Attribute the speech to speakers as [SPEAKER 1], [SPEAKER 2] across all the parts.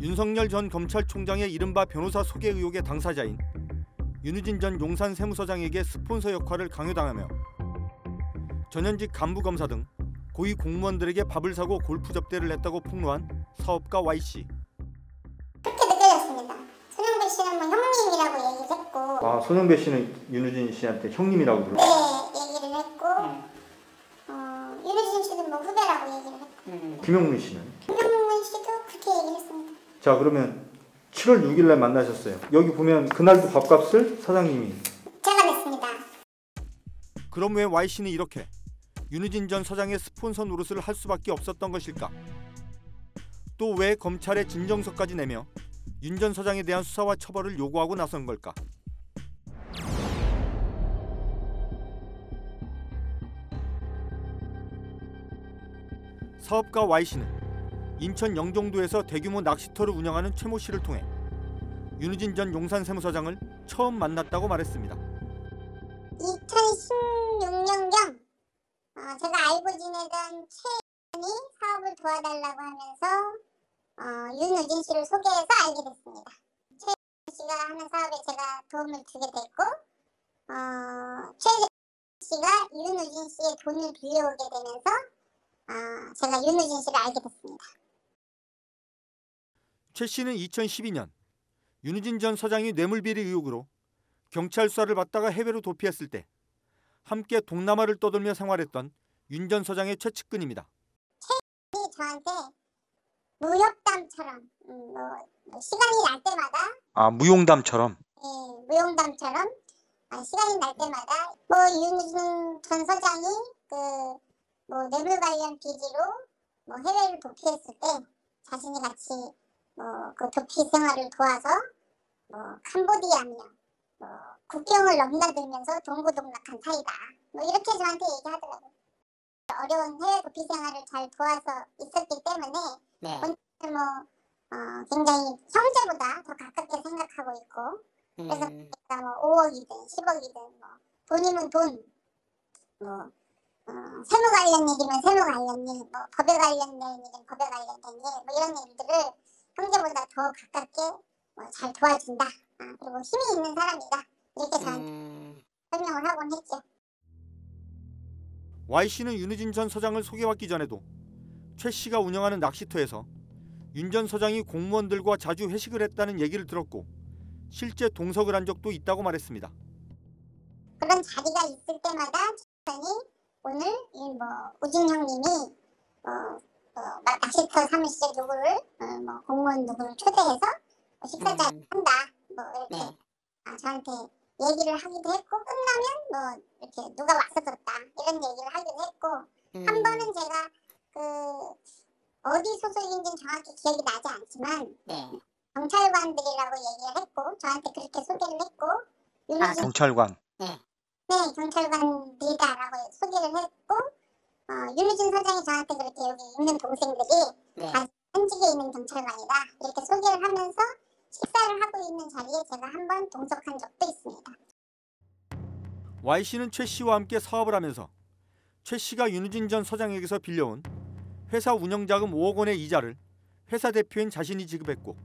[SPEAKER 1] 윤석열 전 검찰총장의 이른바 변호사 소개 의혹의 당사자인 윤우진 전 용산 세무서장에게 스폰서 역할을 강요당하며 전현직 간부 검사 등 고위 공무원들에게 밥을 사고 골프 접대를 했다고 폭로한 사업가 Y 씨.
[SPEAKER 2] 그렇게 느껴졌습니다. 손영배 씨는 뭐 형님이라고 얘기를 했고,
[SPEAKER 1] 아 손영배 씨는 윤우진 씨한테 형님이라고 불러.
[SPEAKER 2] 네 얘기를 했고, 어, 윤우진 씨도 뭐 후배라고 얘기를 했고,
[SPEAKER 1] 김영문 씨는.
[SPEAKER 2] 김영문 씨도 그렇게 얘기를 했습니다.
[SPEAKER 1] 자 그러면 7월 6일 날 만나셨어요. 여기 보면 그날도 밥값을 사장님이.
[SPEAKER 2] 제가 냈습니다.
[SPEAKER 1] 그럼 왜 Y 씨는 이렇게 윤우진 전 서장의 스폰서 노릇을 할 수밖에 없었던 것일까? 또 왜 검찰에 진정서까지 내며 윤전 서장에 대한 수사와 처벌을 요구하고 나선 걸까? 사업가 Y 씨는 인천 영종도에서 대규모 낚시터를 운영하는 최모 씨를 통해 윤우진 전 용산 세무서장을 처음 만났다고 말했습니다.
[SPEAKER 2] 2016년경 어, 제가 알고 지내던 최이 사업을 도와달라고 하면서 어, 윤우진 씨를 소개해서 알게 됐습니다. 최 씨가 하는 사업에 제가 도움을 주게 됐고 어, 최 씨가 윤우진 씨의 돈을 빌려오게 되면서 어, 제가 윤우진 씨를 알게 됐습니다.
[SPEAKER 1] 최 씨는 2012년 윤우진 전 서장이 뇌물비리 의혹으로 경찰 수사를 받다가 해외로 도피했을 때 함께 동남아를 떠돌며 생활했던 윤 전 서장의 최측근입니다.
[SPEAKER 2] 이 저한테 무협담처럼 음, 뭐, 뭐 시간이 날 때마다
[SPEAKER 3] 아 무용담처럼
[SPEAKER 2] 예, 무용담처럼 아, 시간이 날 때마다 뭐 윤준 전 서장이 그뭐 뇌물 관련 비리로 뭐 해외를 도피했을 때 자신이 같이 뭐그 도피 생활을 도와서 뭐 캄보디아며 뭐 국경을 넘나들면서 동고동락한 사이다. 뭐 이렇게 저한테 얘기하더라고요. 어려운 해외 도피 생활을 잘 도와서 있었기 때문에
[SPEAKER 4] 네.
[SPEAKER 2] 뭐 어, 굉장히 형제보다 더 가깝게 생각하고 있고 그래서
[SPEAKER 4] 음,
[SPEAKER 2] 뭐 5억이든 10억이든 뭐 돈이면 돈, 뭐 어, 세무 관련 일이면 세무 관련 일, 뭐 법에 관련된 일은 법에 관련된 일, 뭐 이런 일들을 형제보다 더 가깝게 뭐 잘 도와준다. 아, 그리고 힘이 있는 사람이다. 이렇게 저한테
[SPEAKER 4] 음,
[SPEAKER 2] 설명을 하곤 했죠.
[SPEAKER 1] Y 씨는 윤우진 전 서장을 소개받기 전에도 최 씨가 운영하는 낚시터에서 윤 전 서장이 공무원들과 자주 회식을 했다는 얘기를 들었고 실제 동석을 한 적도 있다고 말했습니다.
[SPEAKER 2] 그런 자리가 있을 때마다 저는 오늘 이뭐 우진 형님이 어, 어, 막 낚시터 사무실에 누구를 어, 뭐 공무원 누구를 초대해서 뭐 식사 자리
[SPEAKER 4] 음.
[SPEAKER 2] 한다 뭐 이렇게
[SPEAKER 4] 네.
[SPEAKER 2] 아, 저한테 얘기를 하기도 했고 끝나면 뭐 이렇게 누가 왔었었다 이런 얘기를 하기도 했고
[SPEAKER 4] 음,
[SPEAKER 2] 한 번은 제가 그 어디 소속인지는 정확히 기억이 나지 않지만
[SPEAKER 4] 네.
[SPEAKER 2] 경찰관들이라고 얘기를 했고 저한테 그렇게 소개를 했고
[SPEAKER 4] 아,
[SPEAKER 3] 경찰관
[SPEAKER 2] 네, 경찰관들이다라고 소개를 했고 어, 윤우진 서장이 저한테 그렇게 여기 있는 동생들이
[SPEAKER 4] 네.
[SPEAKER 2] 다 현직에 있는 경찰관이다 이렇게 소개를 하면서 식사를 하고 있는 자리에 제가 한번 동석한 적도 있습니다.
[SPEAKER 1] Y 씨는 최 씨와 함께 사업을 하면서 최 씨가 윤우진 전 서장에게서 빌려온 회사 운영 자금 5억 원의 이자를 회사 대표인 자신이 지급했고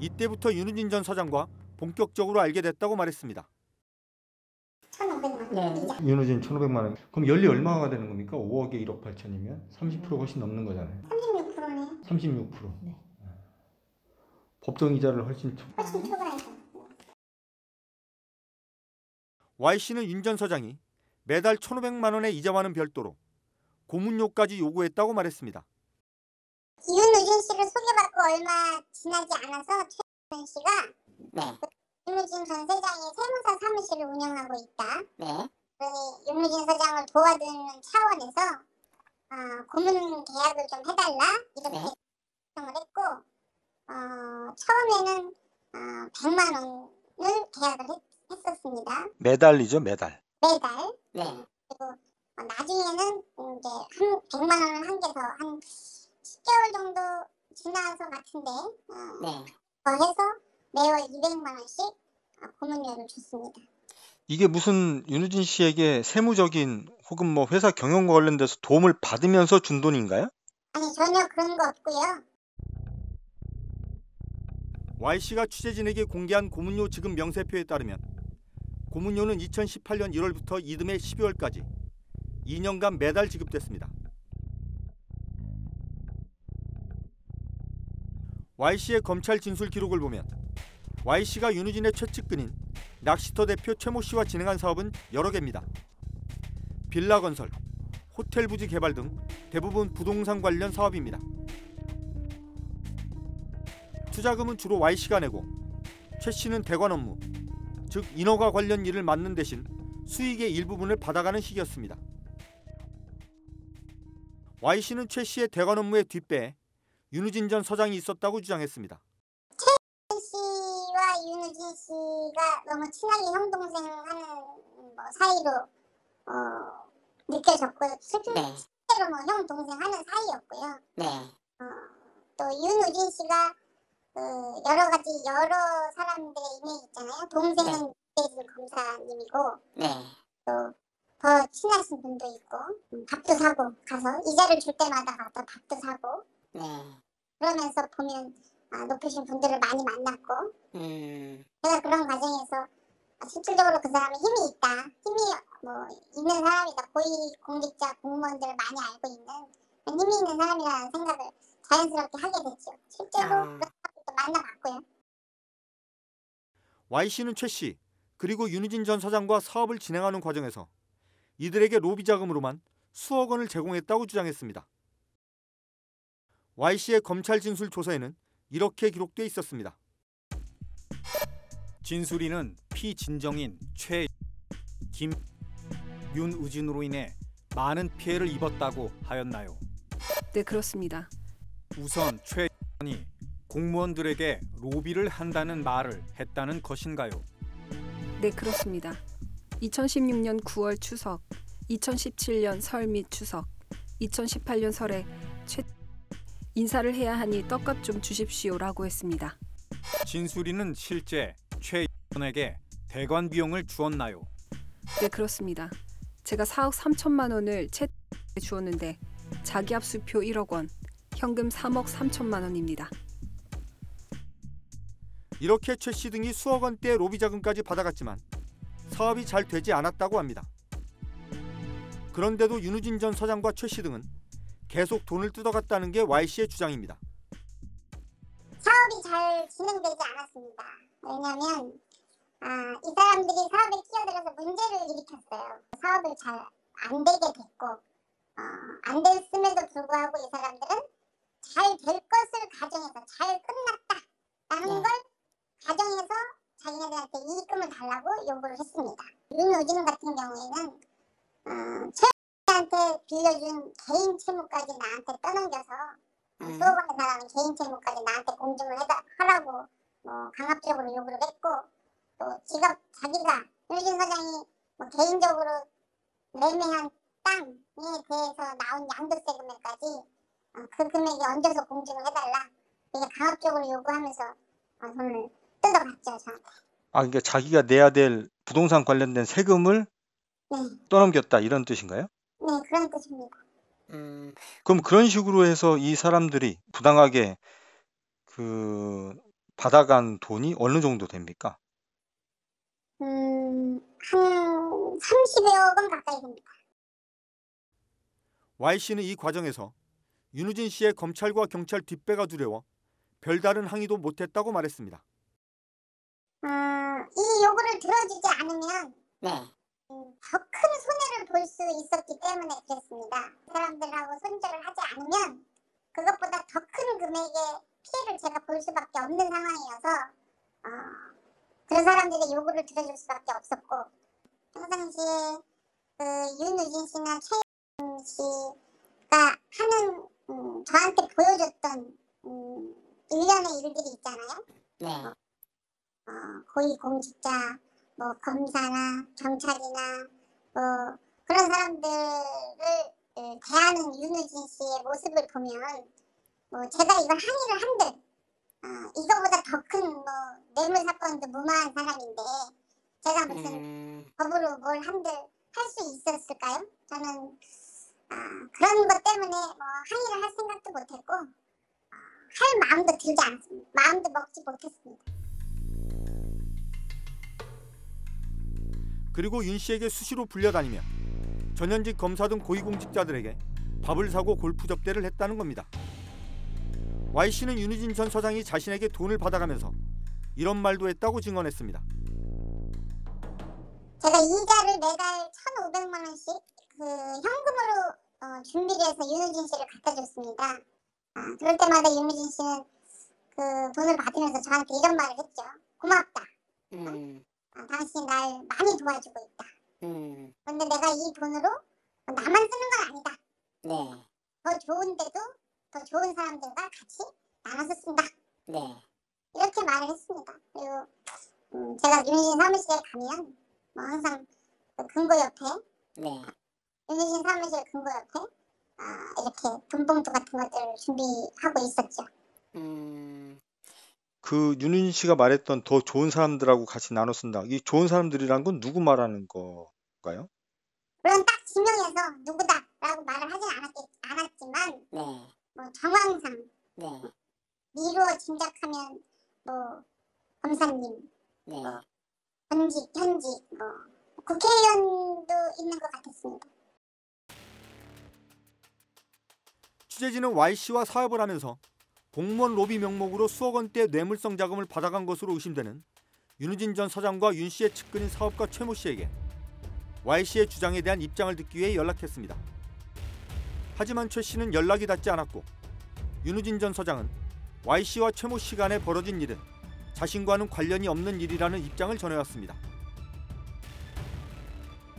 [SPEAKER 1] 이때부터 윤우진 전 서장과 본격적으로 알게 됐다고 말했습니다.
[SPEAKER 2] 1,500만 원
[SPEAKER 4] 네.
[SPEAKER 2] 이자.
[SPEAKER 1] 윤우진 1,500만 원. 그럼 연리 얼마가 되는 겁니까? 5억에 1억 8천이면 30% 훨씬 넘는 거잖아요.
[SPEAKER 2] 36%네요.
[SPEAKER 1] 36%.
[SPEAKER 4] 네.
[SPEAKER 1] 법정 이자를 훨씬 초-
[SPEAKER 2] 훨씬 초과해서.
[SPEAKER 1] Y 씨는 윤 전 서장이 매달 1,500만 원의 이자와는 별도로 고문료까지 요구했다고 말했습니다.
[SPEAKER 2] 윤우진 씨를 소개받고 얼마 지나지 않아서 최현 씨가
[SPEAKER 4] 네.
[SPEAKER 2] 윤우진 전 회장이 세무사 사무실을 운영하고 있다.
[SPEAKER 4] 네.
[SPEAKER 2] 그러니 윤우진 사장을 도와주는 차원에서 어, 고문 계약을 좀 해달라 이렇게
[SPEAKER 4] 네.
[SPEAKER 2] 요청을 했고 어, 처음에는 어, 100만 원을 계약을 했, 했었습니다.
[SPEAKER 3] 매달이죠 매달
[SPEAKER 2] 매달
[SPEAKER 4] 네.
[SPEAKER 2] 그리고 어, 나중에는 이제 한 100만 원을 한 개서 한 10개월 정도 지나서 같은데 어,
[SPEAKER 4] 네.
[SPEAKER 2] 더 해서 매월 200만 원씩 어, 고문료를 줬습니다.
[SPEAKER 3] 이게 무슨 윤우진 씨에게 세무적인 혹은 뭐 회사 경영과 관련돼서 도움을 받으면서 준 돈인가요?
[SPEAKER 2] 아니 전혀 그런 거 없고요.
[SPEAKER 1] Y씨가 취재진에게 공개한 고문료 지급 명세표에 따르면 고문료는 2018년 1월부터 이듬해 12월까지 2년간 매달 지급됐습니다. Y씨의 검찰 진술 기록을 보면 Y씨가 윤우진의 최측근인 낚시터 대표 최모 씨와 진행한 사업은 여러 개입니다. 빌라 건설, 호텔 부지 개발 등 대부분 부동산 관련 사업입니다. 투자금은 주로 Y씨가 내고 최 씨는 대관 업무, 즉 인허가 관련 일을 맡는 대신 수익의 일부분을 받아가는 식이었습니다. Y씨는 최 씨의 대관 업무의 뒷배에 윤우진 전 서장이 있었다고 주장했습니다.
[SPEAKER 2] 최 씨와 윤우진 씨가 너무 친하게 형 동생 하는 뭐 사이로 어, 느껴졌고요. 실제로
[SPEAKER 4] 네,
[SPEAKER 2] 뭐형 동생 하는 사이였고요.
[SPEAKER 4] 네,
[SPEAKER 2] 어, 또 윤우진 씨가 그 여러 가지 여러 사람들의 이메일 있잖아요. 동생은 대진 검사님이고
[SPEAKER 4] 네,
[SPEAKER 2] 또더 친하신 분도 있고 음, 밥도 사고 가서 이자를 줄 때마다 가서 밥도 사고
[SPEAKER 4] 네.
[SPEAKER 2] 그러면서 보면 아, 높으신 분들을 많이 만났고
[SPEAKER 4] 음,
[SPEAKER 2] 제가 그런 과정에서 아, 실질적으로 그 사람이 힘이 있다 힘이 뭐 있는 사람이다 고위 공직자 공무원들을 많이 알고 있는 힘이 있는 사람이라는 생각을 자연스럽게 하게 됐죠 실제로
[SPEAKER 4] 아.
[SPEAKER 2] 만나봤고요
[SPEAKER 1] Y씨는 최 씨, 그리고 윤우진 전 사장과 사업을 진행하는 과정에서 이들에게 로비 자금으로만 수억 원을 제공했다고 주장했습니다. Y씨의 검찰 진술 조서에는 이렇게 기록돼 있었습니다.
[SPEAKER 5] 진수리는 피진정인 최, 김, 윤우진으로 인해 많은 피해를 입었다고 하였나요?
[SPEAKER 6] 네, 그렇습니다.
[SPEAKER 5] 우선 최이 공무원들에게 로비를 한다는 말을 했다는 것인가요?
[SPEAKER 6] 네, 그렇습니다. 2016년 9월 추석, 2017년 설 및 추석, 2018년 설에 최 인사를 해야 하니 떡값 좀 주십시오라고 했습니다.
[SPEAKER 5] 진수리는 실제 최에게 대관 비용을 주었나요?
[SPEAKER 6] 네, 그렇습니다. 제가 4억 3천만 원을 채 주었는데 자기 압수표 1억 원, 현금 3억 3천만 원입니다.
[SPEAKER 1] 이렇게 최 씨 등이 수억 원대의 로비 자금까지 받아갔지만 사업이 잘 되지 않았다고 합니다. 그런데도 윤우진 전 서장과 최 씨 등은 계속 돈을 뜯어갔다는 게 Y씨의 주장입니다.
[SPEAKER 2] 사업이 잘 진행되지 않았습니다. 왜냐하면 아, 이 사람들이 사업에 끼어들어서 문제를 일으켰어요. 사업을 잘 안 되게 됐고 어, 안 됐음에도 불구하고 이 사람들은 잘 될 것을 가정해서 잘 끝났다라는
[SPEAKER 4] 네.
[SPEAKER 2] 걸 가정해서 자기네들한테 이익금을 달라고 요구를 했습니다. 윤우진 같은 경우에는 어, 최한테 빌려준 개인 채무까지 나한테 떠넘겨서
[SPEAKER 4] 음,
[SPEAKER 2] 수억 원의 사람은 개인 채무까지 나한테 공증을 해다, 하라고 뭐 강압적으로 요구를 했고 또 지가 자기가 윤진 사장이 뭐 개인적으로 매매한 땅에 대해서 나온 양도세 금액까지 어, 그 금액에 얹어서 공증을 해달라. 이게 강압적으로 요구하면서 어, 돈을 뜯어갔죠 저한테.
[SPEAKER 3] 아, 그러니까 자기가 내야 될 부동산 관련된 세금을
[SPEAKER 2] 네,
[SPEAKER 3] 떠넘겼다 이런 뜻인가요?
[SPEAKER 2] 네 그런 뜻입니다.
[SPEAKER 4] 음,
[SPEAKER 3] 그럼 그런 식으로 해서 이 사람들이 부당하게 그 받아간 돈이 어느 정도 됩니까?
[SPEAKER 2] 음, 한 30여 원 가까이 됩니다
[SPEAKER 1] Y씨는 이 과정에서 윤우진 씨의 검찰과 경찰 뒷배가 두려워 별다른 항의도 못했다고 말했습니다.
[SPEAKER 2] 어, 이 요구를 들어주지 않으면
[SPEAKER 4] 네,
[SPEAKER 2] 더 큰 손해를 볼 수 있었기 때문에 그랬습니다. 사람들하고 손절을 하지 않으면 그것보다 더 큰 금액의 피해를 제가 볼 수밖에 없는 상황이어서 어, 그런 사람들의 요구를 들어줄 수밖에 없었고 평상시에 그 윤우진 씨나 최윤 씨가 하는 음, 저한테 보여줬던 음, 일련의 일들이 있잖아요.
[SPEAKER 4] 네,
[SPEAKER 2] 어, 고위 공직자, 뭐 검사나 경찰이나 뭐 그런 사람들을 그, 대하는 윤우진 씨의 모습을 보면 뭐 제가 이걸 항의를 한들 어, 이거보다 더 큰 뭐 뇌물 사건도 무마한 사람인데 제가 무슨
[SPEAKER 4] 음,
[SPEAKER 2] 법으로 뭘 한들 할 수 있었을까요? 저는 아, 그런 것 때문에 뭐 항의를 할 생각도 못했고 아, 할 마음도 들지 않았습니다. 마음도 먹지 못했습니다.
[SPEAKER 1] 그리고 윤 씨에게 수시로 불려다니며 전현직 검사 등 고위공직자들에게 밥을 사고 골프 접대를 했다는 겁니다. Y 씨는 윤우진 전 서장이 자신에게 돈을 받아가면서 이런 말도 했다고 증언했습니다.
[SPEAKER 2] 제가 이자를 매달 1,500만 원씩 그 현금으로 어, 준비를 해서 윤우진 씨를 갖다 줬습니다. 아, 그럴 때마다 윤우진 씨는 그 돈을 받으면서 저한테 이런 말을 했죠. 고맙다.
[SPEAKER 4] 음,
[SPEAKER 2] 아, 당신이 날 많이 도와주고 있다.
[SPEAKER 4] 음,
[SPEAKER 2] 근데 내가 이 돈으로 나만 쓰는 건 아니다.
[SPEAKER 4] 네,
[SPEAKER 2] 더 좋은데도 더 좋은 사람들과 같이 나눠서 쓴다.
[SPEAKER 4] 네,
[SPEAKER 2] 이렇게 말을 했습니다. 그리고 음, 제가 윤우진 사무실에 가면 뭐 항상 그 금고 옆에
[SPEAKER 4] 네,
[SPEAKER 2] 윤우진 사무실 금고 옆에 아, 이렇게 돈봉투 같은 것들을 준비하고 있었죠.
[SPEAKER 4] 음,
[SPEAKER 3] 그 윤윤 씨가 말했던 더 좋은 사람들하고 같이 나눠 쓴다. 이 좋은 사람들이란 건 누구 말하는 걸까요?
[SPEAKER 2] 물론 딱 지명해서 누구다라고 말을 하진 않았겠, 않았지만
[SPEAKER 4] 네,
[SPEAKER 2] 뭐 정황상
[SPEAKER 4] 네,
[SPEAKER 2] 미루어 짐작하면 뭐 검사님,
[SPEAKER 4] 네,
[SPEAKER 2] 현직, 현직, 뭐 국회의원도 있는 것 같았습니다.
[SPEAKER 1] 취재진은 Y 씨와 사업을 하면서 공무원 로비 명목으로 수억 원대 뇌물성 자금을 받아간 것으로 의심되는 윤우진 전 서장과 윤 씨의 측근인 사업가 최모 씨에게 Y 씨의 주장에 대한 입장을 듣기 위해 연락했습니다. 하지만 최 씨는 연락이 닿지 않았고 윤우진 전 서장은 Y 씨와 최모 씨 간에 벌어진 일은 자신과는 관련이 없는 일이라는 입장을 전해왔습니다.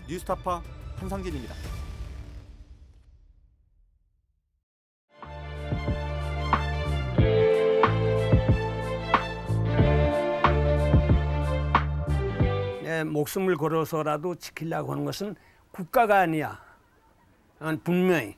[SPEAKER 1] 뉴스타파 한상진입니다.
[SPEAKER 7] 내 목숨을 걸어서라도 지키려고 하는 것은 국가가 아니야. 어, 분명히